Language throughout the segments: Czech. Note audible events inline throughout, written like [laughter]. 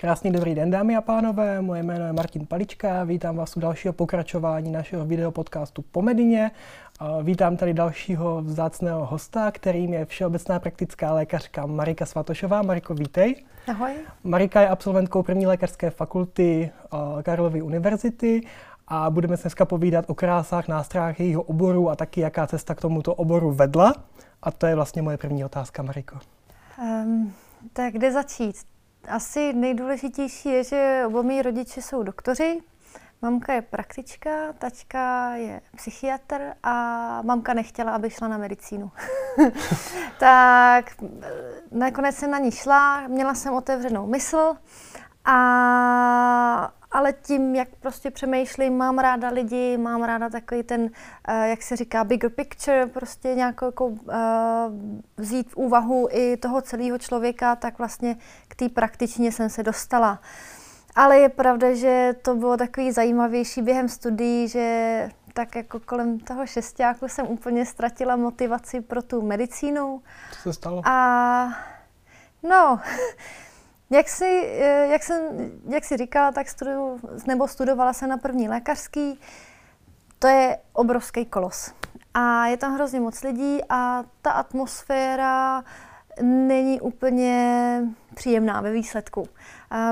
Krásný dobrý den, dámy a pánové. Moje jméno je Martin Palička. Vítám vás u dalšího pokračování našeho videopodcastu Po Medině. Vítám tady dalšího vzácného hosta, kterým je všeobecná praktická lékařka Marika Svatošová. Mariko, vítej. Ahoj. Marika je absolventkou první lékařské fakulty Karlovy univerzity a budeme se dneska povídat o krásách, nástrách jejího oboru a taky jaká cesta k tomuto oboru vedla. A to je vlastně moje první otázka, Mariko. Um, tak kde začít? Asi nejdůležitější je, že oba mý rodiče jsou doktoři. Mamka je praktička, tačka je psychiatr a mamka nechtěla, aby šla na medicínu. [laughs] tak nakonec jsem na ní šla, měla jsem otevřenou mysl a ale tím, jak prostě přemýšlím, mám ráda lidi, mám ráda takový ten, uh, jak se říká, bigger picture, prostě nějakou jako, uh, vzít v úvahu i toho celého člověka, tak vlastně k té praktičně jsem se dostala. Ale je pravda, že to bylo takový zajímavější během studií, že tak jako kolem toho šestáku jsem úplně ztratila motivaci pro tu medicínu. Co se stalo? A no, jak jsi, eh, jak, jsem, jak jsi říkala, tak studuju, nebo studovala jsem na první lékařský. To je obrovský kolos. A je tam hrozně moc lidí a ta atmosféra není úplně příjemná ve výsledku.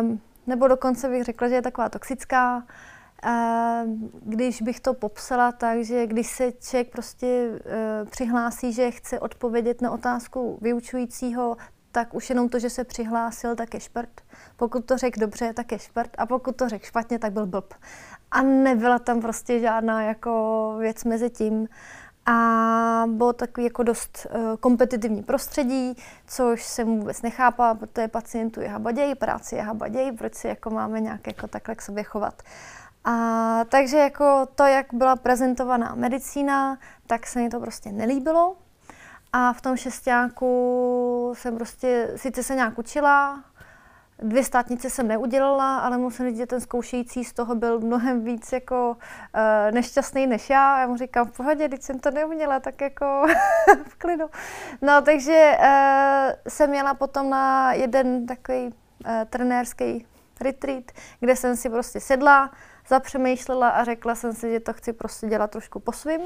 Um, nebo dokonce bych řekla, že je taková toxická. Um, když bych to popsala tak, že když se člověk prostě uh, přihlásí, že chce odpovědět na otázku vyučujícího, tak už jenom to, že se přihlásil, tak je šprt. Pokud to řekl dobře, tak je šprt. A pokud to řekl špatně, tak byl blb. A nebyla tam prostě žádná jako věc mezi tím. A bylo takový jako dost uh, kompetitivní prostředí, což jsem vůbec nechápala, protože pacientů je habaděj, práci je habaděj, proč si jako máme nějak jako takhle k sobě chovat. A takže jako to, jak byla prezentovaná medicína, tak se mi to prostě nelíbilo. A v tom šestáku jsem prostě, sice se nějak učila, Dvě státnice jsem neudělala, ale musím říct, že ten zkoušející z toho byl mnohem víc jako uh, nešťastný než já. Já mu říkám, v pohodě, když jsem to neuměla, tak jako [laughs] v klidu. No, takže uh, jsem jela potom na jeden takový uh, trenérský retreat, kde jsem si prostě sedla, zapřemýšlela a řekla jsem si, že to chci prostě dělat trošku po svým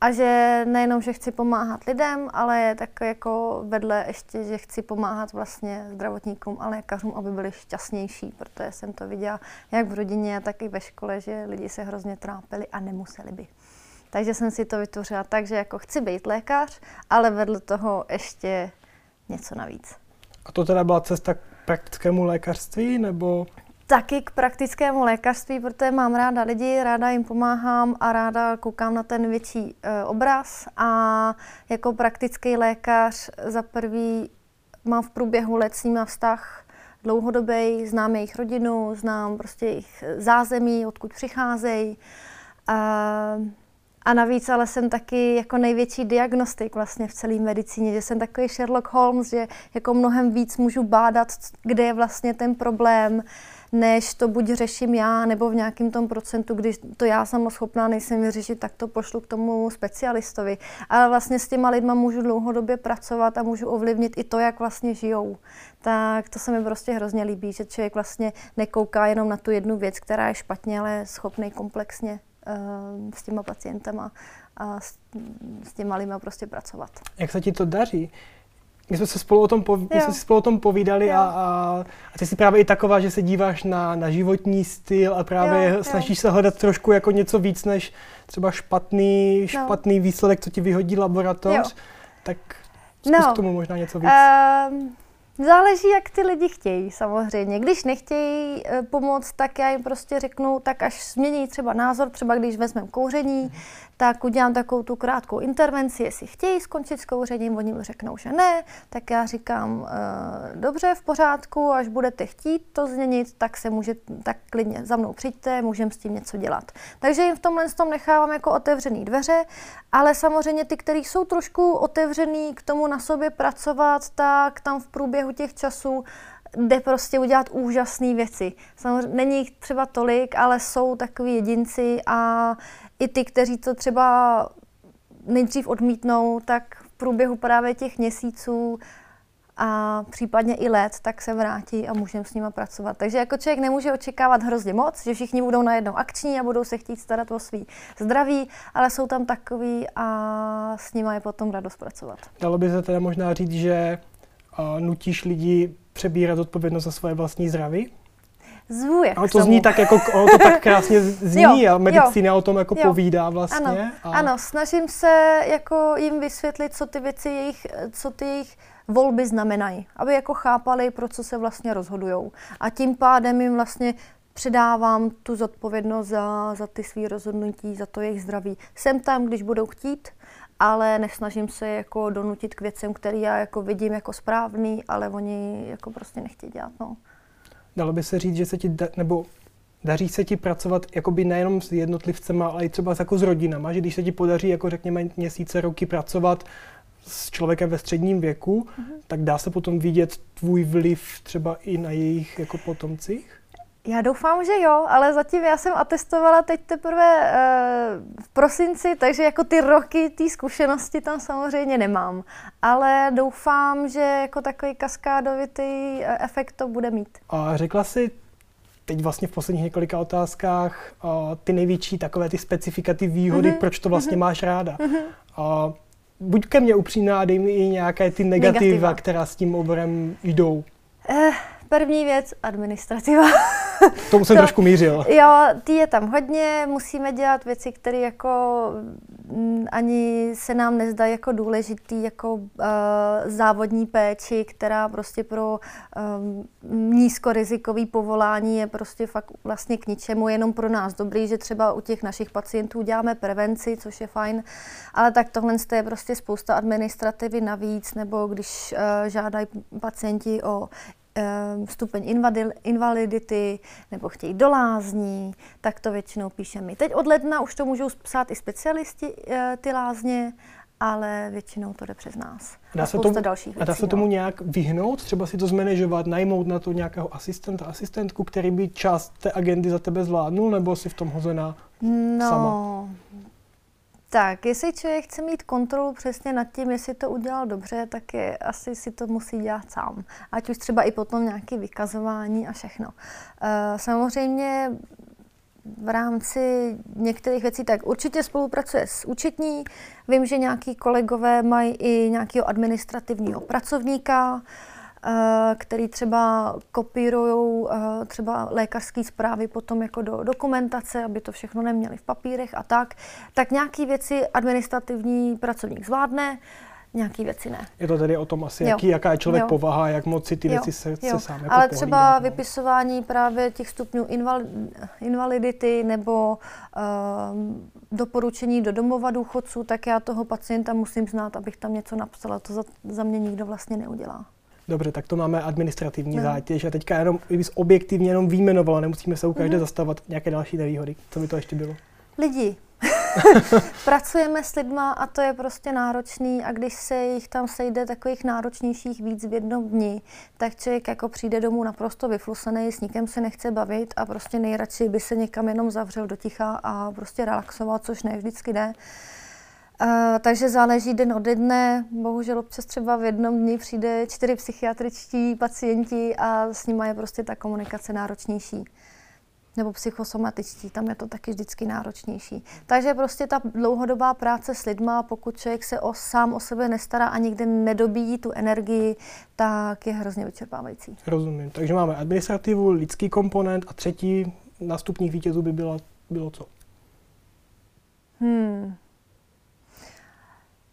a že nejenom, že chci pomáhat lidem, ale tak jako vedle ještě, že chci pomáhat vlastně zdravotníkům a lékařům, aby byli šťastnější, protože jsem to viděla jak v rodině, tak i ve škole, že lidi se hrozně trápili a nemuseli by. Takže jsem si to vytvořila tak, že jako chci být lékař, ale vedle toho ještě něco navíc. A to teda byla cesta k praktickému lékařství, nebo? Taky k praktickému lékařství, protože mám ráda lidi, ráda jim pomáhám a ráda koukám na ten větší e, obraz. A jako praktický lékař za prvý mám v průběhu let s nimi vztah dlouhodobý, znám jejich rodinu, znám prostě jejich zázemí, odkud přicházejí. A, a navíc ale jsem taky jako největší diagnostik vlastně v celé medicíně, že jsem takový Sherlock Holmes, že jako mnohem víc můžu bádat, kde je vlastně ten problém, než to buď řeším já, nebo v nějakém tom procentu, když to já sama schopná nejsem vyřešit, tak to pošlu k tomu specialistovi. Ale vlastně s těma lidma můžu dlouhodobě pracovat a můžu ovlivnit i to, jak vlastně žijou. Tak to se mi prostě hrozně líbí, že člověk vlastně nekouká jenom na tu jednu věc, která je špatně, ale je schopný komplexně uh, s těma pacientama a s, s těma lidma prostě pracovat. Jak se ti to daří? My jsme se spolu o tom, poví, my jsme si spolu o tom povídali a, a, a ty jsi právě i taková, že se díváš na, na životní styl a právě jo, snažíš jo. se hledat trošku jako něco víc než třeba špatný, no. špatný no. výsledek, co ti vyhodí laboratoř. Jo. Tak zkus no. tomu možná něco víc. Um, Záleží, jak ty lidi chtějí, samozřejmě. Když nechtějí e, pomoct, tak já jim prostě řeknu, tak až změní třeba názor, třeba když vezmeme kouření, tak udělám takovou tu krátkou intervenci, jestli chtějí skončit s kouřením, oni mi řeknou, že ne, tak já říkám, e, dobře, v pořádku, až budete chtít to změnit, tak se může, tak klidně za mnou přijďte, můžeme s tím něco dělat. Takže jim v tomhle tom nechávám jako otevřený dveře, ale samozřejmě ty, kteří jsou trošku otevřený k tomu na sobě pracovat, tak tam v průběhu těch časů jde prostě udělat úžasné věci. Samozřejmě není jich třeba tolik, ale jsou takový jedinci a i ty, kteří to třeba nejdřív odmítnou, tak v průběhu právě těch měsíců a případně i let, tak se vrátí a můžeme s nima pracovat. Takže jako člověk nemůže očekávat hrozně moc, že všichni budou najednou akční a budou se chtít starat o svý zdraví, ale jsou tam takový a s nima je potom radost pracovat. Dalo by se teda možná říct, že nutíš lidi přebírat odpovědnost za svoje vlastní zdraví? Zvuje Ale to zní tak, jako, to tak krásně [laughs] zní jo, a medicína jo, o tom jako jo. povídá vlastně. Ano, a... ano, snažím se jako jim vysvětlit, co ty věci jejich, co ty jejich volby znamenají, aby jako chápali, pro co se vlastně rozhodují. A tím pádem jim vlastně předávám tu zodpovědnost za, za ty své rozhodnutí, za to jejich zdraví. Jsem tam, když budou chtít, ale nesnažím se jako donutit k věcem, které já jako vidím jako správný, ale oni jako prostě nechtějí dělat. No. Dalo by se říct, že se ti, da, nebo daří se ti pracovat jakoby nejenom s jednotlivcema, ale i třeba jako s rodinama, že když se ti podaří jako řekněme měsíce, roky pracovat s člověkem ve středním věku, mm-hmm. tak dá se potom vidět tvůj vliv třeba i na jejich jako potomcích? Já doufám, že jo, ale zatím já jsem atestovala teď teprve uh, v prosinci, takže jako ty roky, ty zkušenosti tam samozřejmě nemám. Ale doufám, že jako takový kaskádovitý uh, efekt to bude mít. A řekla si teď vlastně v posledních několika otázkách uh, ty největší takové ty specifika, ty výhody, mm-hmm. proč to vlastně mm-hmm. máš ráda. Mm-hmm. Uh, buď ke mně upřímná, dej mi i nějaké ty negativa, negativa. která s tím oborem jdou. Uh, První věc, administrativa. [laughs] Tomu jsem to, trošku mířil. Jo, ty je tam hodně, musíme dělat věci, které jako mm, ani se nám nezdají jako důležitý, jako uh, závodní péči, která prostě pro um, nízkorizikový povolání je prostě fakt vlastně k ničemu, jenom pro nás dobrý, že třeba u těch našich pacientů děláme prevenci, což je fajn, ale tak tohle je prostě spousta administrativy navíc, nebo když uh, žádají pacienti o Ehm, stupeň invalidity nebo chtějí do lázní, tak to většinou píšeme Teď od ledna už to můžou psát i specialisti eh, ty lázně, ale většinou to jde přes nás. Dá se, tomu, dalších věcí, a dá se tomu no. nějak vyhnout? Třeba si to zmanežovat, najmout na to nějakého asistenta, asistentku, který by část té agendy za tebe zvládnul, nebo si v tom hozená no, sama? Tak, jestli člověk chce mít kontrolu přesně nad tím, jestli to udělal dobře, tak je, asi si to musí dělat sám. Ať už třeba i potom nějaké vykazování a všechno. Uh, samozřejmě v rámci některých věcí, tak určitě spolupracuje s účetní. Vím, že nějaký kolegové mají i nějakého administrativního pracovníka, Eh, který třeba kopírují eh, třeba lékařské zprávy potom jako do dokumentace, aby to všechno neměli v papírech a tak, tak nějaké věci administrativní pracovník zvládne, nějaké věci ne. Je to tedy o tom asi, jaký, jaká je člověk jo. povaha, jak moc si ty jo. věci se, se sám jako Ale třeba pohlídat, no. vypisování právě těch stupňů inval, invalidity nebo um, doporučení do domova důchodců, tak já toho pacienta musím znát, abych tam něco napsala. To za, za mě nikdo vlastně neudělá. Dobře, tak to máme administrativní no. zátěž a teďka jenom, kdybys objektivně jenom výjmenovala, nemusíme se u každé mm-hmm. zastavovat nějaké další nevýhody. Co by to ještě bylo? Lidi. [laughs] Pracujeme s lidma a to je prostě náročný a když se jich tam sejde takových náročnějších víc v jednom dni, tak člověk jako přijde domů naprosto vyflusený, s nikým se nechce bavit a prostě nejradši by se někam jenom zavřel do ticha a prostě relaxoval, což ne vždycky jde. Uh, takže záleží den od dne. Bohužel občas třeba v jednom dni přijde čtyři psychiatričtí pacienti a s nimi je prostě ta komunikace náročnější. Nebo psychosomatičtí, tam je to taky vždycky náročnější. Takže prostě ta dlouhodobá práce s lidma, pokud člověk se o, sám o sebe nestará a nikdy nedobíjí tu energii, tak je hrozně vyčerpávající. Rozumím. Takže máme administrativu, lidský komponent a třetí nástupních vítězů by bylo, bylo co? Hmm.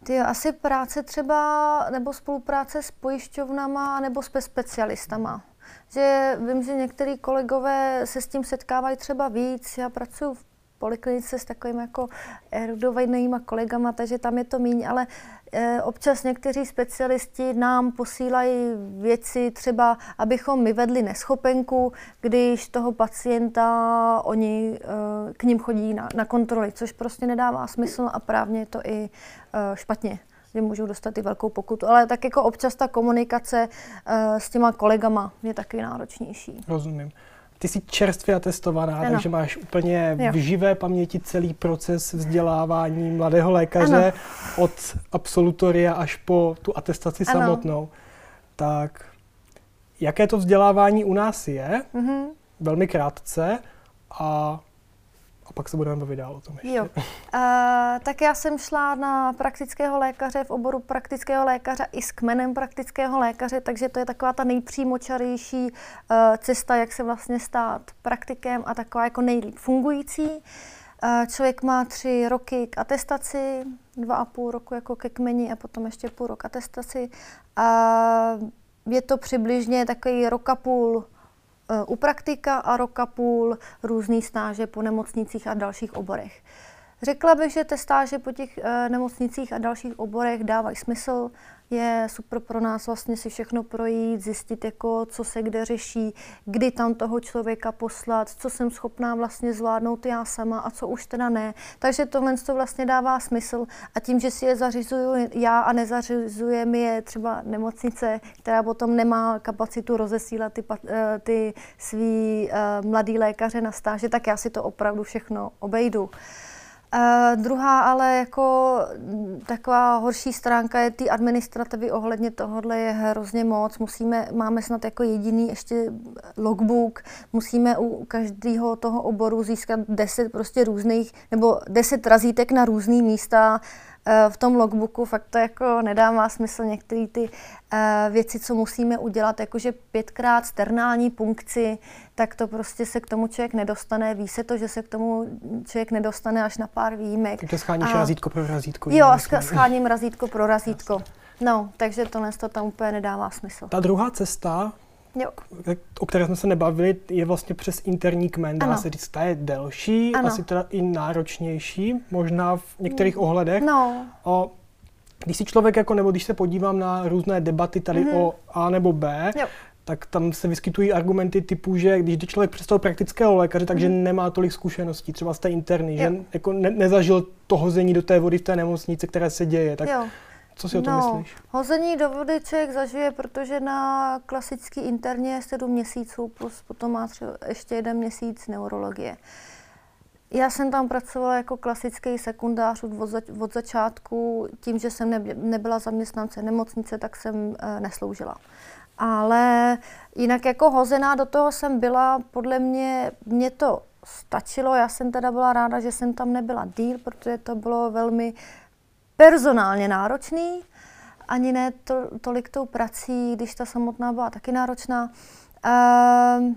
Ty asi práce třeba, nebo spolupráce s pojišťovnama, nebo s specialistama. Že vím, že některý kolegové se s tím setkávají třeba víc. Já pracuji v poliklinice s takovými jako erudovanými kolegama, takže tam je to míň, ale e, občas někteří specialisti nám posílají věci třeba, abychom my vedli neschopenku, když toho pacienta oni e, k ním chodí na, na kontroly, což prostě nedává smysl a právně je to i e, špatně že můžou dostat i velkou pokutu. Ale tak jako občas ta komunikace uh, s těma kolegama je taky náročnější. Rozumím. Ty jsi čerstvě atestovaná, ano. takže máš úplně jo. v živé paměti celý proces vzdělávání mladého lékaře ano. od absolutoria až po tu atestaci ano. samotnou. tak jaké to vzdělávání u nás je, mm-hmm. velmi krátce, a, a pak se budeme bavit dál o tom ještě. Jo. Uh, tak já jsem šla na praktického lékaře v oboru praktického lékaře i s kmenem praktického lékaře, takže to je taková ta nejpřímočařejší uh, cesta, jak se vlastně stát praktikem a taková jako nejlíp fungující. Uh, člověk má tři roky k atestaci, dva a půl roku jako ke kmeni a potom ještě půl rok atestaci. Uh, je to přibližně takový rok a půl eh, u praktika a rok a půl různý stáže po nemocnicích a dalších oborech. Řekla bych, že ty stáže po těch e, nemocnicích a dalších oborech dávají smysl je super pro nás vlastně si všechno projít, zjistit, jako, co se kde řeší, kdy tam toho člověka poslat, co jsem schopná vlastně zvládnout já sama a co už teda ne. Takže tohle to vlastně dává smysl a tím, že si je zařizuju já a nezařizuje mi je třeba nemocnice, která potom nemá kapacitu rozesílat ty, eh, ty svý uh, mladý lékaře na stáže, tak já si to opravdu všechno obejdu. Uh, druhá ale jako taková horší stránka je ty administrativy ohledně tohohle je hrozně moc. Musíme, máme snad jako jediný ještě logbook, musíme u každého toho oboru získat deset prostě různých, nebo deset razítek na různý místa, Eh, v tom logbooku fakt to jako nedává smysl některé ty uh, věci, co musíme udělat, jakože pětkrát sternální punkci, tak to prostě se k tomu člověk nedostane. Ví se to, že se k tomu člověk nedostane až na pár výjimek. Takže scháníš a... razítko pro razítko. Jo, scháním razítko pro razítko. No, takže tohle to tam úplně nedává smysl. Ta druhá cesta, Jo. o které jsme se nebavili, je vlastně přes interní kmen. Dá se říct, ta je delší, ano. asi teda i náročnější, možná v některých ohledech. No. O, když si člověk, jako, nebo když se podívám na různé debaty tady mm-hmm. o A nebo B, jo. tak tam se vyskytují argumenty typu, že když jde člověk přes toho praktického lékaře, takže mm. nemá tolik zkušeností, třeba z té interny, jo. že jako ne, nezažil to hození do té vody v té nemocnici, které se děje. Tak jo. Co si o tom no, myslíš? Hození do vody člověk zažije, protože na klasický interně je 7 měsíců, plus potom má třeba ještě jeden měsíc neurologie. Já jsem tam pracovala jako klasický sekundář od, zač- od začátku. Tím, že jsem ne- nebyla zaměstnance nemocnice, tak jsem e, nesloužila. Ale jinak jako hozená do toho jsem byla, podle mě, mě to stačilo. Já jsem teda byla ráda, že jsem tam nebyla díl, protože to bylo velmi personálně náročný, ani ne to, tolik tou prací, když ta samotná byla taky náročná. Uh,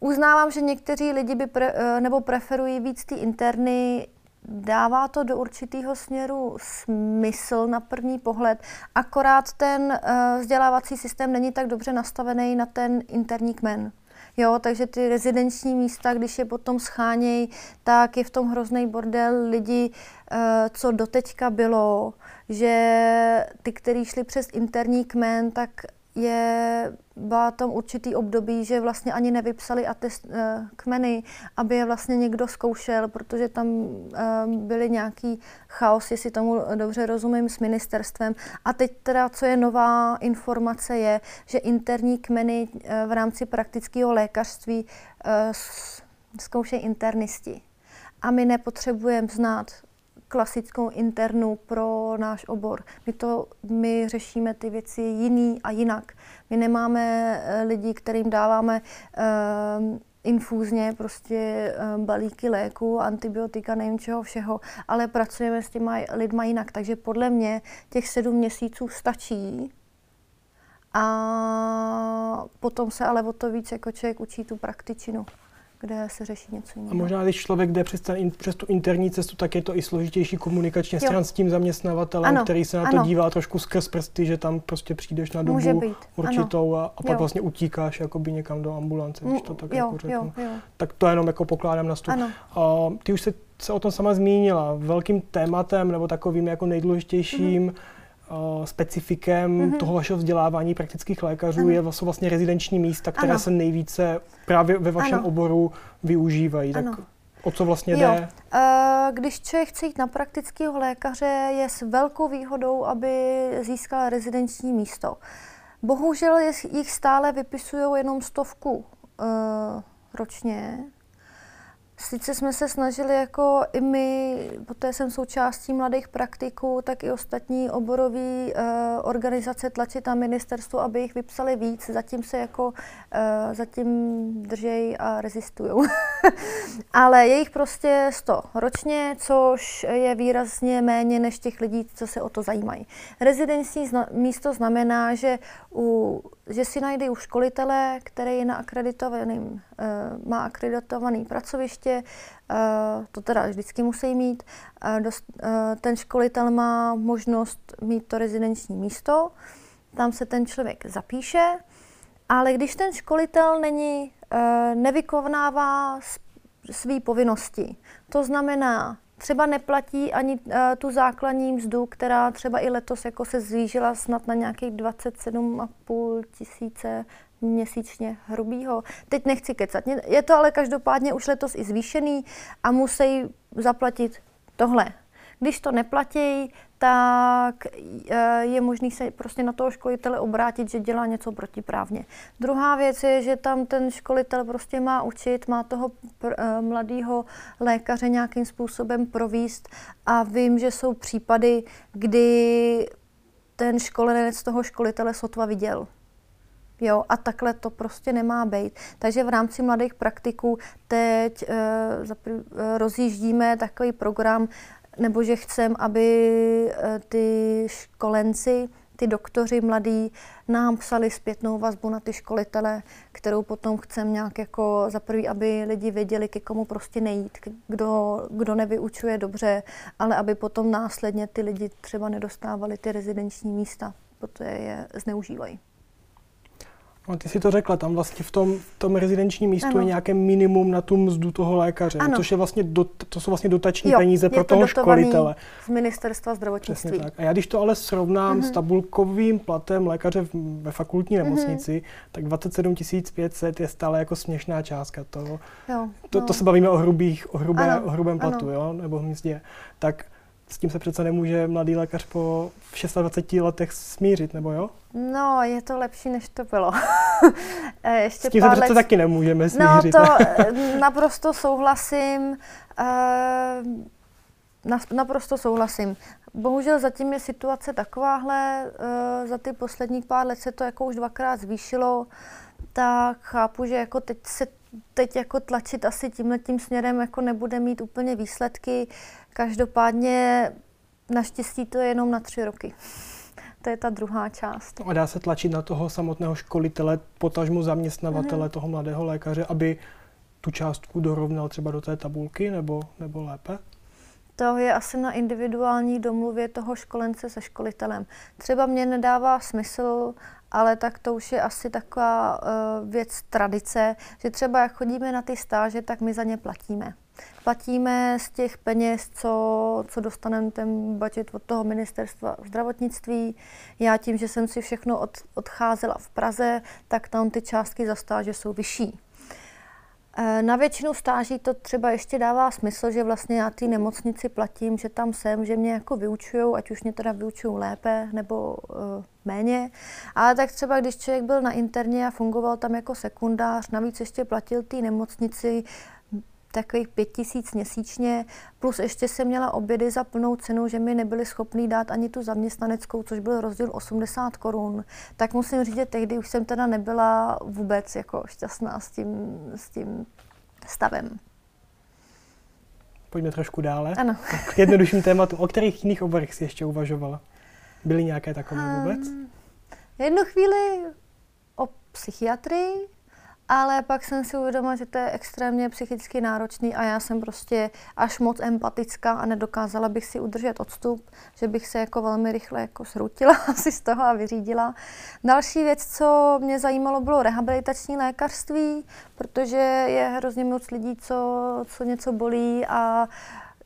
uznávám, že někteří lidi by pre, uh, nebo preferují víc ty interny, dává to do určitého směru smysl na první pohled, akorát ten uh, vzdělávací systém není tak dobře nastavený na ten interní kmen. Jo, takže ty rezidenční místa, když je potom schánějí, tak je v tom hrozný bordel lidi, eh, co doteďka bylo, že ty, kteří šli přes interní kmen, tak je, byla tam určitý období, že vlastně ani nevypsali atest, uh, kmeny, aby je vlastně někdo zkoušel, protože tam uh, byly nějaký chaos, jestli tomu dobře rozumím, s ministerstvem. A teď teda, co je nová informace, je, že interní kmeny uh, v rámci praktického lékařství uh, zkoušejí internisti. A my nepotřebujeme znát klasickou internu pro náš obor. My, to, my řešíme ty věci jiný a jinak. My nemáme eh, lidi, kterým dáváme uh, infúzně prostě uh, balíky léku, antibiotika, nevím čeho všeho, ale pracujeme s těma lidma jinak. Takže podle mě těch sedm měsíců stačí a potom se ale o to víc jako člověk učí tu praktičinu kde se řeší něco jiného. A možná, když člověk jde přes, ten, přes tu interní cestu, tak je to i složitější komunikačně stran s tím zaměstnavatelem, ano. který se na to ano. dívá trošku skrz prsty, že tam prostě přijdeš na dobu určitou a, a pak jo. vlastně utíkáš jakoby někam do ambulance, když to tak jo, jako řeknu. Jo, jo. Tak to jenom jako pokládám na stůl. A ty už se, se o tom sama zmínila. Velkým tématem nebo takovým jako nejdůležitějším mm-hmm specifikem mm-hmm. toho vašeho vzdělávání praktických lékařů ano. je vlastně, vlastně rezidenční místa, které ano. se nejvíce právě ve vašem ano. oboru využívají. Ano. Tak o co vlastně jde? Jo. Když člověk chce jít na praktického lékaře, je s velkou výhodou, aby získal rezidenční místo. Bohužel jich stále vypisují jenom stovku uh, ročně, Sice jsme se snažili jako i my, protože jsem součástí mladých praktiků, tak i ostatní oborové uh, organizace tlačit na ministerstvo, aby jich vypsali víc. Zatím se jako uh, zatím držej a rezistují. [laughs] Ale je jich prostě 100 ročně, což je výrazně méně než těch lidí, co se o to zajímají. Rezidenční zna- místo znamená, že, u, že si najde u školitele, který je na akreditovaným, uh, má akreditovaný pracoviště, prostě to teda vždycky musí mít. Ten školitel má možnost mít to rezidenční místo, tam se ten člověk zapíše, ale když ten školitel není, nevykonává své povinnosti, to znamená, třeba neplatí ani tu základní mzdu, která třeba i letos jako se zvýšila snad na nějakých 27,5 tisíce měsíčně hrubýho. Teď nechci kecat. Je to ale každopádně už letos i zvýšený a musí zaplatit tohle. Když to neplatí, tak eh, je možný se prostě na toho školitele obrátit, že dělá něco protiprávně. Druhá věc je, že tam ten školitel prostě má učit, má toho eh, mladého lékaře nějakým způsobem províst a vím, že jsou případy, kdy ten školenec toho školitele sotva viděl. Jo, a takhle to prostě nemá být. Takže v rámci mladých praktiků teď uh, rozjíždíme takový program, nebo že chcem, aby uh, ty školenci, ty doktoři mladí nám psali zpětnou vazbu na ty školitele, kterou potom chcem nějak jako za prvý, aby lidi věděli, ke komu prostě nejít, kdo, kdo nevyučuje dobře, ale aby potom následně ty lidi třeba nedostávali ty rezidenční místa, protože je zneužívají. No, ty si to řekla, tam vlastně v tom, v tom rezidenčním místu ano. je nějaké minimum na tu mzdu toho lékaře, ano. což je vlastně do, to jsou vlastně dotační jo, peníze pro to toho školitele. z ministerstva zdravotnictví. Přesně tak. A já když to ale srovnám uh-huh. s tabulkovým platem lékaře ve fakultní mhm. nemocnici, uh-huh. tak 27 500 je stále jako směšná částka. To, jo, to, no. to se bavíme o, hrubých, o, hrubé, ano, o hrubém platu, ano. jo, nebo místě. Tak s tím se přece nemůže mladý lékař po 26 letech smířit, nebo jo? No, je to lepší, než to bylo. [laughs] Eh, ještě s tím se přece let... taky nemůžeme smířit. No, to eh, [laughs] naprosto souhlasím. Uh, naprosto souhlasím. Bohužel zatím je situace takováhle, uh, za ty poslední pár let se to jako už dvakrát zvýšilo, tak chápu, že jako teď se teď jako tlačit asi tímhle tím směrem jako nebude mít úplně výsledky. Každopádně naštěstí to je jenom na tři roky. To je ta druhá část. A dá se tlačit na toho samotného školitele, potažmu zaměstnavatele, mm-hmm. toho mladého lékaře, aby tu částku dorovnal třeba do té tabulky, nebo, nebo lépe? To je asi na individuální domluvě toho školence se školitelem. Třeba mě nedává smysl, ale tak to už je asi taková uh, věc tradice, že třeba jak chodíme na ty stáže, tak my za ně platíme. Platíme z těch peněz, co, co dostaneme ten budget od toho ministerstva zdravotnictví. Já tím, že jsem si všechno od, odcházela v Praze, tak tam ty částky za stáže jsou vyšší. E, na většinu stáží to třeba ještě dává smysl, že vlastně já ty nemocnici platím, že tam jsem, že mě jako vyučují, ať už mě teda vyučují lépe nebo uh, méně. Ale tak třeba, když člověk byl na interně a fungoval tam jako sekundář, navíc ještě platil ty nemocnici takových pět tisíc měsíčně, plus ještě jsem měla obědy za plnou cenu, že mi nebyli schopní dát ani tu zaměstnaneckou, což byl rozdíl 80 korun. Tak musím říct, že tehdy už jsem teda nebyla vůbec jako šťastná s tím, s tím stavem. Pojďme trošku dále. Ano. K jednodušším tématu. O kterých jiných oborech si ještě uvažovala? Byly nějaké takové vůbec? Um, jednu chvíli o psychiatrii, ale pak jsem si uvědomila, že to je extrémně psychicky náročný a já jsem prostě až moc empatická a nedokázala bych si udržet odstup, že bych se jako velmi rychle jako srutila [laughs] asi z toho a vyřídila. Další věc, co mě zajímalo, bylo rehabilitační lékařství, protože je hrozně moc lidí, co, co něco bolí a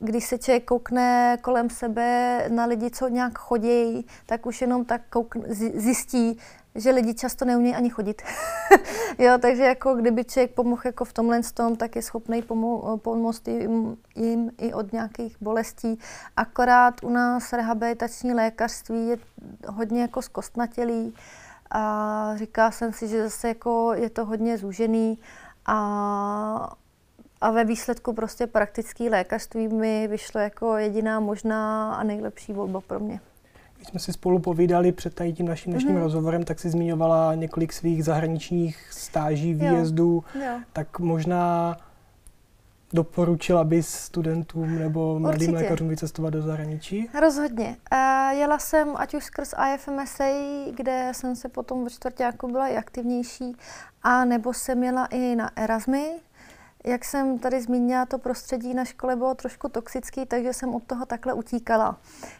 když se člověk koukne kolem sebe na lidi, co nějak chodí, tak už jenom tak koukne, zjistí, že lidi často neumí ani chodit. [laughs] jo, takže jako kdyby člověk pomohl jako v tomhle tom, tak je schopný pomo- pomoct jim, jim i od nějakých bolestí. Akorát u nás rehabilitační lékařství je hodně jako zkostnatělý a říká jsem si, že zase jako je to hodně zúžený a a ve výsledku prostě praktický lékařství mi vyšlo jako jediná možná a nejlepší volba pro mě. Když jsme si spolu povídali před tady tím naším dnešním mm-hmm. rozhovorem, tak si zmiňovala několik svých zahraničních stáží, výjezdů, jo. Jo. tak možná doporučila bys studentům nebo mladým Určitě. lékařům vycestovat do zahraničí? Rozhodně. Uh, jela jsem ať už skrz IFMSA, kde jsem se potom ve jako byla i aktivnější, a nebo jsem jela i na Erasmy, jak jsem tady zmínila, to prostředí na škole bylo trošku toxický, takže jsem od toho takhle utíkala.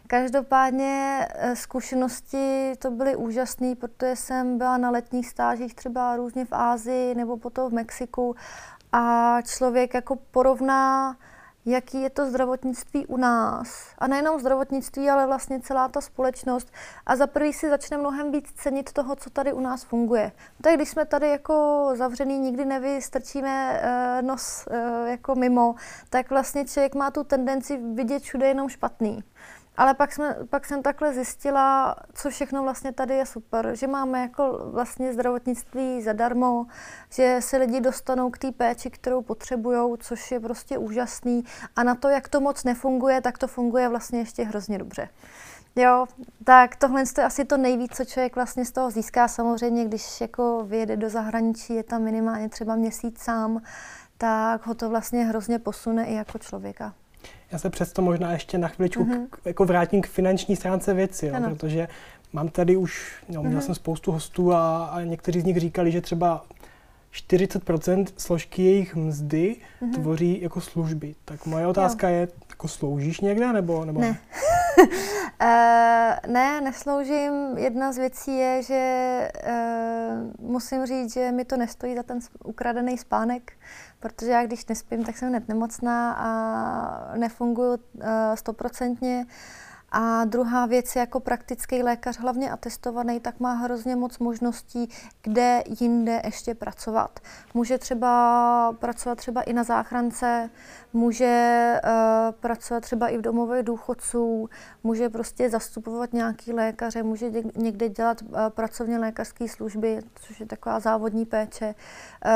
Každopádně eh, zkušenosti to byly úžasné, protože jsem byla na letních stážích třeba různě v Ázii nebo potom v Mexiku a člověk jako porovná jaký je to zdravotnictví u nás. A nejenom zdravotnictví, ale vlastně celá ta společnost. A za prvý si začne mnohem víc cenit toho, co tady u nás funguje. Tak když jsme tady jako zavřený, nikdy nevystrčíme uh, nos uh, jako mimo, tak vlastně člověk má tu tendenci vidět všude jenom špatný. Ale pak, jsme, pak jsem takhle zjistila, co všechno vlastně tady je super, že máme jako vlastně zdravotnictví zadarmo, že se lidi dostanou k té péči, kterou potřebují, což je prostě úžasný. A na to, jak to moc nefunguje, tak to funguje vlastně ještě hrozně dobře. Jo, tak tohle je asi to nejvíc, co člověk vlastně z toho získá. Samozřejmě, když jako vyjede do zahraničí, je tam minimálně třeba měsíc sám, tak ho to vlastně hrozně posune i jako člověka. Já se přesto možná ještě na chviličku mm-hmm. k, jako vrátím k finanční stránce věci, jo, protože mám tady už, no, měl mm-hmm. jsem spoustu hostů a, a někteří z nich říkali, že třeba 40% složky jejich mzdy mm-hmm. tvoří jako služby. Tak moje otázka jo. je, jako sloužíš někde nebo, nebo ne? uh, [laughs] ne, nesloužím. Jedna z věcí je, že uh, musím říct, že mi to nestojí za ten ukradený spánek, protože já když nespím, tak jsem hned nemocná a nefunguju eh, stoprocentně. A druhá věc, jako praktický lékař, hlavně atestovaný, tak má hrozně moc možností, kde jinde ještě pracovat. Může třeba pracovat třeba i na záchrance, může uh, pracovat třeba i v domově důchodců, může prostě zastupovat nějaký lékaře, může někde dělat uh, pracovně lékařské služby, což je taková závodní péče. Uh,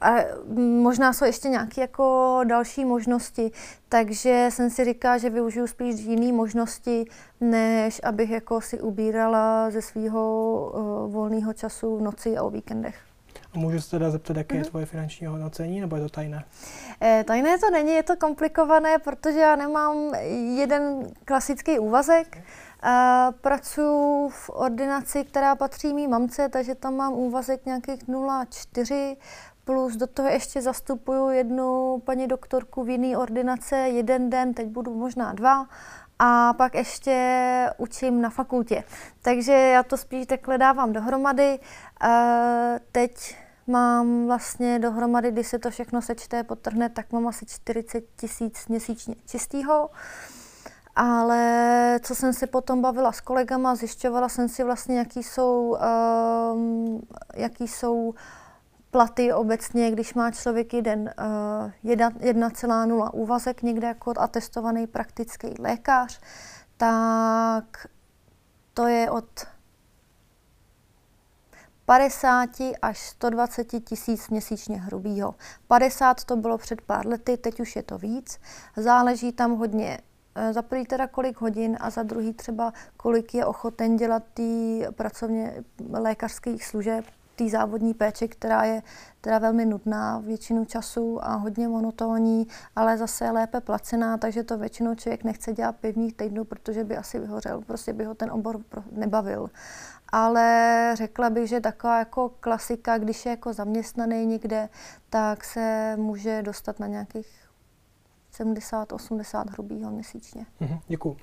a možná jsou ještě nějaké jako další možnosti, takže jsem si říkala, že využiju spíš jiné možnosti, než abych jako si ubírala ze svého uh, volného času v noci a o víkendech. A můžu se teda zeptat, jaké mm-hmm. je mhm. tvoje finanční hodnocení, nebo je to tajné? Eh, tajné to není, je to komplikované, protože já nemám jeden klasický úvazek. Eh, pracuji v ordinaci, která patří mý mamce, takže tam mám úvazek nějakých 0,4 plus do toho ještě zastupuju jednu paní doktorku v jiné ordinace jeden den, teď budu možná dva, a pak ještě učím na fakultě. Takže já to spíš takhle dávám dohromady. E, teď mám vlastně dohromady, když se to všechno sečte, potrhne, tak mám asi 40 tisíc měsíčně čistýho. Ale co jsem si potom bavila s kolegama, zjišťovala jsem si vlastně, jaký jsou, um, jaký jsou platy obecně, když má člověk jeden uh, eh, 1,0 úvazek někde jako atestovaný praktický lékař, tak to je od 50 až 120 tisíc měsíčně hrubýho. 50 to bylo před pár lety, teď už je to víc. Záleží tam hodně eh, za prvý teda kolik hodin a za druhý třeba kolik je ochoten dělat ty pracovně lékařských služeb, té závodní péče, která je teda velmi nudná většinu času a hodně monotónní, ale zase lépe placená, takže to většinou člověk nechce dělat pěvních týdnů, protože by asi vyhořel, prostě by ho ten obor nebavil. Ale řekla bych, že taková jako klasika, když je jako zaměstnaný někde, tak se může dostat na nějakých 70-80 hrubýho měsíčně. Mhm, děkuji.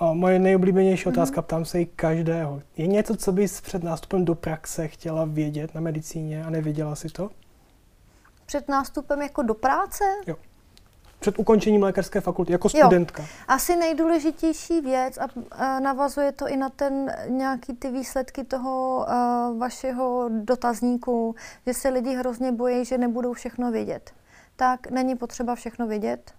A moje nejoblíbenější mm-hmm. otázka, ptám se i každého. Je něco, co bys před nástupem do praxe chtěla vědět na medicíně a nevěděla si to? Před nástupem jako do práce? Jo. Před ukončením lékařské fakulty, jako studentka. Jo. Asi nejdůležitější věc a, a navazuje to i na ten nějaký ty výsledky toho a, vašeho dotazníku, že se lidi hrozně bojí, že nebudou všechno vědět. Tak není potřeba všechno vědět,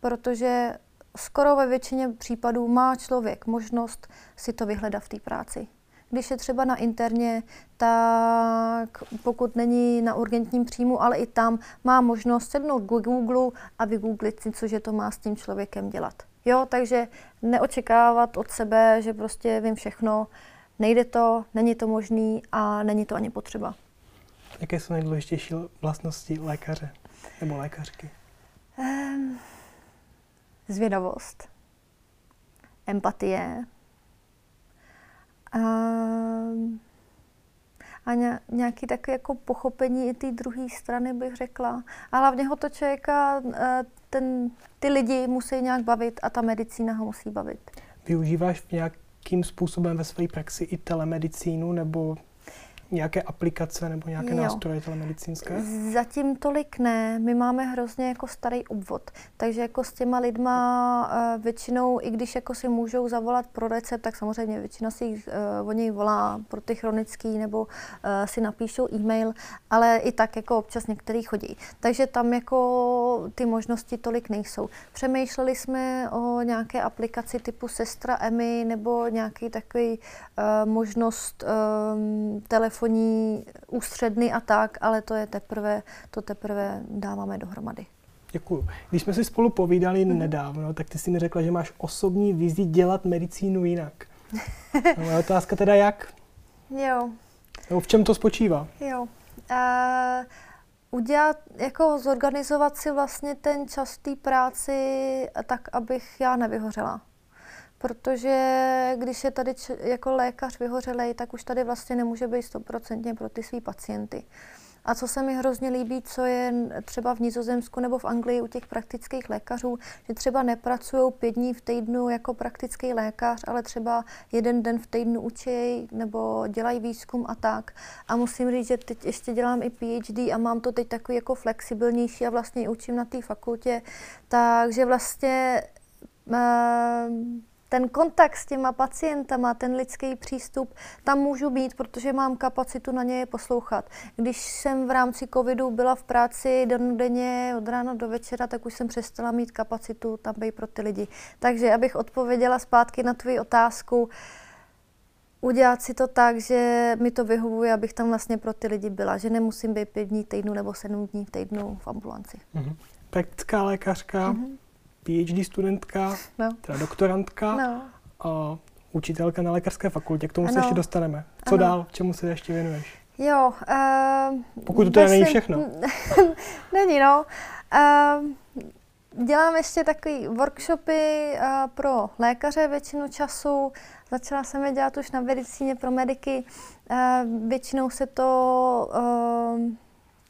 protože skoro ve většině případů má člověk možnost si to vyhledat v té práci. když je třeba na interně, tak pokud není na urgentním příjmu, ale i tam má možnost sednout k Google a vygooglit si, cože to má s tím člověkem dělat. Jo, takže neočekávat od sebe, že prostě vím všechno, nejde to, není to možný a není to ani potřeba. Jaké jsou nejdůležitější vlastnosti lékaře nebo lékařky? Um, zvědavost, empatie, um, a nějaký takový jako pochopení i té druhé strany, bych řekla. A hlavně ho to člověka, eh, ten, ty lidi musí nějak bavit a ta medicína ho musí bavit. Využíváš nějakým způsobem ve své praxi i telemedicínu nebo nějaké aplikace nebo nějaké jo. nástroje telemedicínské? Zatím tolik ne. My máme hrozně jako starý obvod, takže jako s těma lidma uh, většinou, i když jako si můžou zavolat pro recept, tak samozřejmě většina si uh, o něj volá pro ty chronický nebo uh, si napíšou e-mail, ale i tak jako občas některý chodí. Takže tam jako ty možnosti tolik nejsou. Přemýšleli jsme o nějaké aplikaci typu Sestra Emy nebo nějaký takový uh, možnost um, telefonu telefonní ústředny a tak, ale to je teprve, to teprve dáváme dohromady. Děkuju. Když jsme si spolu povídali mm. nedávno, tak ty si mi řekla, že máš osobní vizi dělat medicínu jinak. A moje otázka teda jak? Jo. Nebo v čem to spočívá? Jo. Uh, udělat, jako zorganizovat si vlastně ten čas té práci tak, abych já nevyhořela protože když je tady č- jako lékař vyhořelej, tak už tady vlastně nemůže být stoprocentně pro ty svý pacienty. A co se mi hrozně líbí, co je třeba v Nizozemsku nebo v Anglii u těch praktických lékařů, že třeba nepracují pět dní v týdnu jako praktický lékař, ale třeba jeden den v týdnu učí nebo dělají výzkum a tak. A musím říct, že teď ještě dělám i PhD a mám to teď takový jako flexibilnější a vlastně učím na té fakultě. Takže vlastně uh, ten kontakt s těma pacientama, ten lidský přístup, tam můžu být, protože mám kapacitu na ně poslouchat. Když jsem v rámci covidu byla v práci denně od rána do večera, tak už jsem přestala mít kapacitu tam být pro ty lidi. Takže abych odpověděla zpátky na tvou otázku, udělat si to tak, že mi to vyhovuje, abych tam vlastně pro ty lidi byla, že nemusím být pět dní týdnu nebo sedm dní týdnu v ambulanci. Mm-hmm. Praktická lékařka, mm-hmm. PhD studentka, no. teda doktorantka no. a učitelka na lékařské fakultě. K tomu ano. se ještě dostaneme. Co ano. dál? Čemu se ještě věnuješ? Jo. Uh, Pokud to teda není všechno. [laughs] není, no. Uh, dělám ještě takový workshopy uh, pro lékaře většinu času. Začala jsem je dělat už na medicíně pro mediky. Uh, většinou se to uh,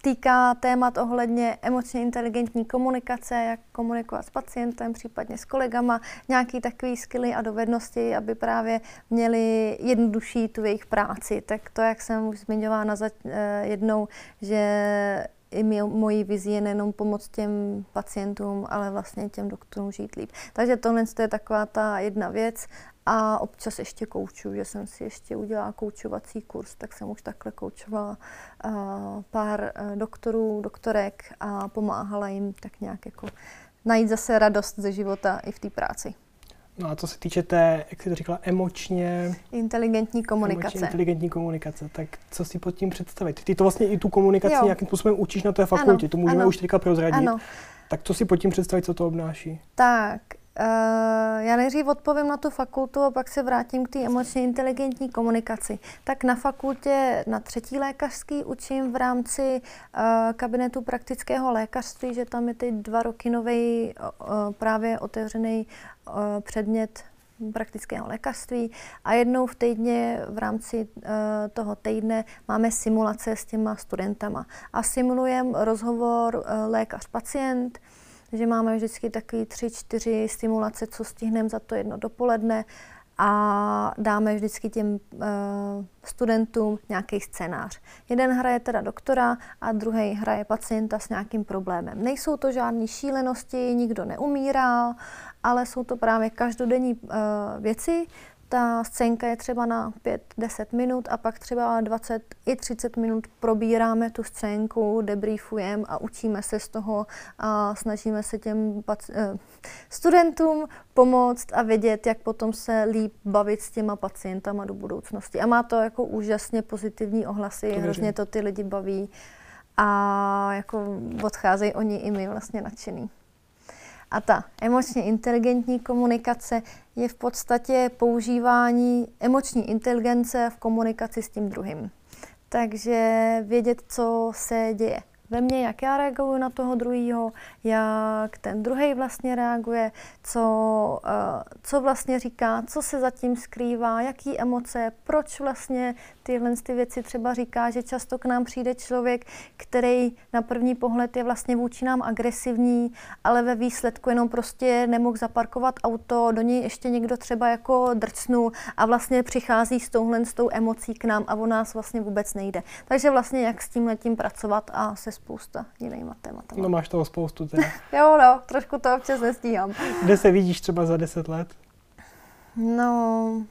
týká témat ohledně emočně inteligentní komunikace, jak komunikovat s pacientem, případně s kolegama, nějaký takový skilly a dovednosti, aby právě měli jednodušší tu jejich práci. Tak to, jak jsem už zmiňovala na eh, jednou, že i mojí vizi je nejenom pomoct těm pacientům, ale vlastně těm doktorům žít líp. Takže tohle je taková ta jedna věc a občas ještě kouču, že jsem si ještě udělala koučovací kurz, tak jsem už takhle koučovala uh, pár uh, doktorů, doktorek a pomáhala jim tak nějak jako najít zase radost ze života i v té práci. No a co se týče té, jak jsi to říkala, emočně... Inteligentní komunikace. Emočně inteligentní komunikace, tak co si pod tím představit? Ty to vlastně i tu komunikaci jo. nějakým způsobem učíš na té fakultě, ano, to můžeme ano. už teďka prozradit. Ano. Tak co si pod tím představit, co to obnáší? Tak, já nejdřív odpovím na tu fakultu a pak se vrátím k té emočně inteligentní komunikaci. Tak na fakultě na třetí lékařský učím v rámci uh, kabinetu praktického lékařství, že tam je teď dva roky nový právě otevřený uh, předmět praktického lékařství a jednou v týdně v rámci uh, toho týdne máme simulace s těma studentama. A simulujeme rozhovor uh, lékař-pacient, že máme vždycky takový tři, čtyři stimulace, co stihneme za to jedno dopoledne a dáme vždycky těm uh, studentům nějaký scénář. Jeden hraje teda doktora a druhý hraje pacienta s nějakým problémem. Nejsou to žádné šílenosti, nikdo neumírá, ale jsou to právě každodenní uh, věci, ta scénka je třeba na 5-10 minut a pak třeba 20 i 30 minut probíráme tu scénku, debriefujeme a učíme se z toho a snažíme se těm eh, studentům pomoct a vědět, jak potom se líp bavit s těma pacientama do budoucnosti. A má to jako úžasně pozitivní ohlasy, to hrozně to ty lidi baví a jako odcházejí oni i my vlastně nadšený. A ta emočně inteligentní komunikace je v podstatě používání emoční inteligence v komunikaci s tím druhým. Takže vědět, co se děje ve mně, jak já reaguju na toho druhého, jak ten druhý vlastně reaguje, co, uh, co vlastně říká, co se zatím skrývá, jaký emoce, proč vlastně tyhle ty věci třeba říká, že často k nám přijde člověk, který na první pohled je vlastně vůči nám agresivní, ale ve výsledku jenom prostě nemohl zaparkovat auto, do něj ještě někdo třeba jako drcnul a vlastně přichází s touhle s tou emocí k nám a o nás vlastně vůbec nejde. Takže vlastně jak s tím letím pracovat a se spousta jinýma tématama. No máš toho spoustu teda. [laughs] jo, no, trošku to občas nestíhám. Kde se vidíš třeba za deset let? No,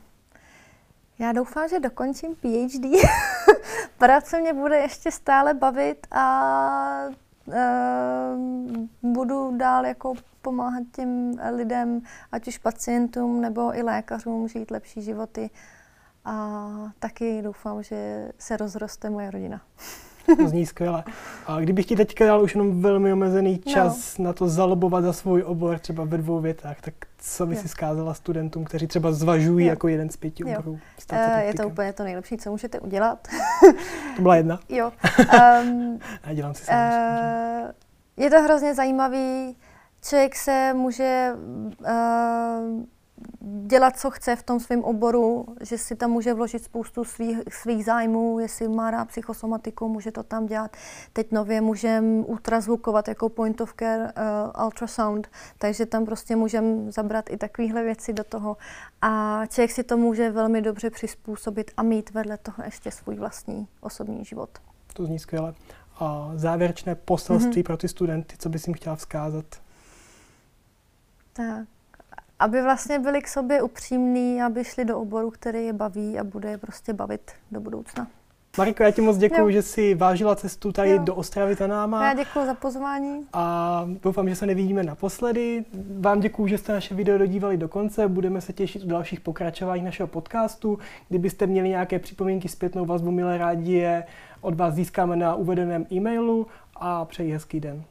já doufám, že dokončím PhD. [laughs] Práce mě bude ještě stále bavit a uh, budu dál jako pomáhat těm lidem, ať už pacientům nebo i lékařům žít lepší životy. A taky doufám, že se rozroste moje rodina. To [laughs] zní skvěle. A kdybych ti teďka dal už jenom velmi omezený no. čas no. na to zalobovat za svůj obor třeba ve dvou větách, tak co by si zkázala studentům, kteří třeba zvažují jo. jako jeden z pěti oborů? Uh, je to úplně to nejlepší, co můžete udělat. [laughs] to byla jedna? Jo. Um, [laughs] Já dělám si uh, Je to hrozně zajímavý. Člověk se může uh, dělat, co chce v tom svém oboru, že si tam může vložit spoustu svých, svých zájmů, jestli má rád psychosomatiku, může to tam dělat. Teď nově můžeme ultrazvukovat jako point of care uh, ultrasound, takže tam prostě můžeme zabrat i takovéhle věci do toho. A člověk si to může velmi dobře přizpůsobit a mít vedle toho ještě svůj vlastní osobní život. To zní skvěle. A závěrečné poselství mm-hmm. pro ty studenty, co bys jim chtěla vzkázat? Tak aby vlastně byli k sobě upřímní, aby šli do oboru, který je baví a bude je prostě bavit do budoucna. Mariko, já ti moc děkuji, že jsi vážila cestu tady jo. do Ostravy za náma. Já děkuji za pozvání. A doufám, že se nevidíme naposledy. Vám děkuji, že jste naše video dodívali do konce. Budeme se těšit u dalších pokračování našeho podcastu. Kdybyste měli nějaké připomínky, zpětnou vazbu, milé rádi je od vás získáme na uvedeném e-mailu a přeji hezký den.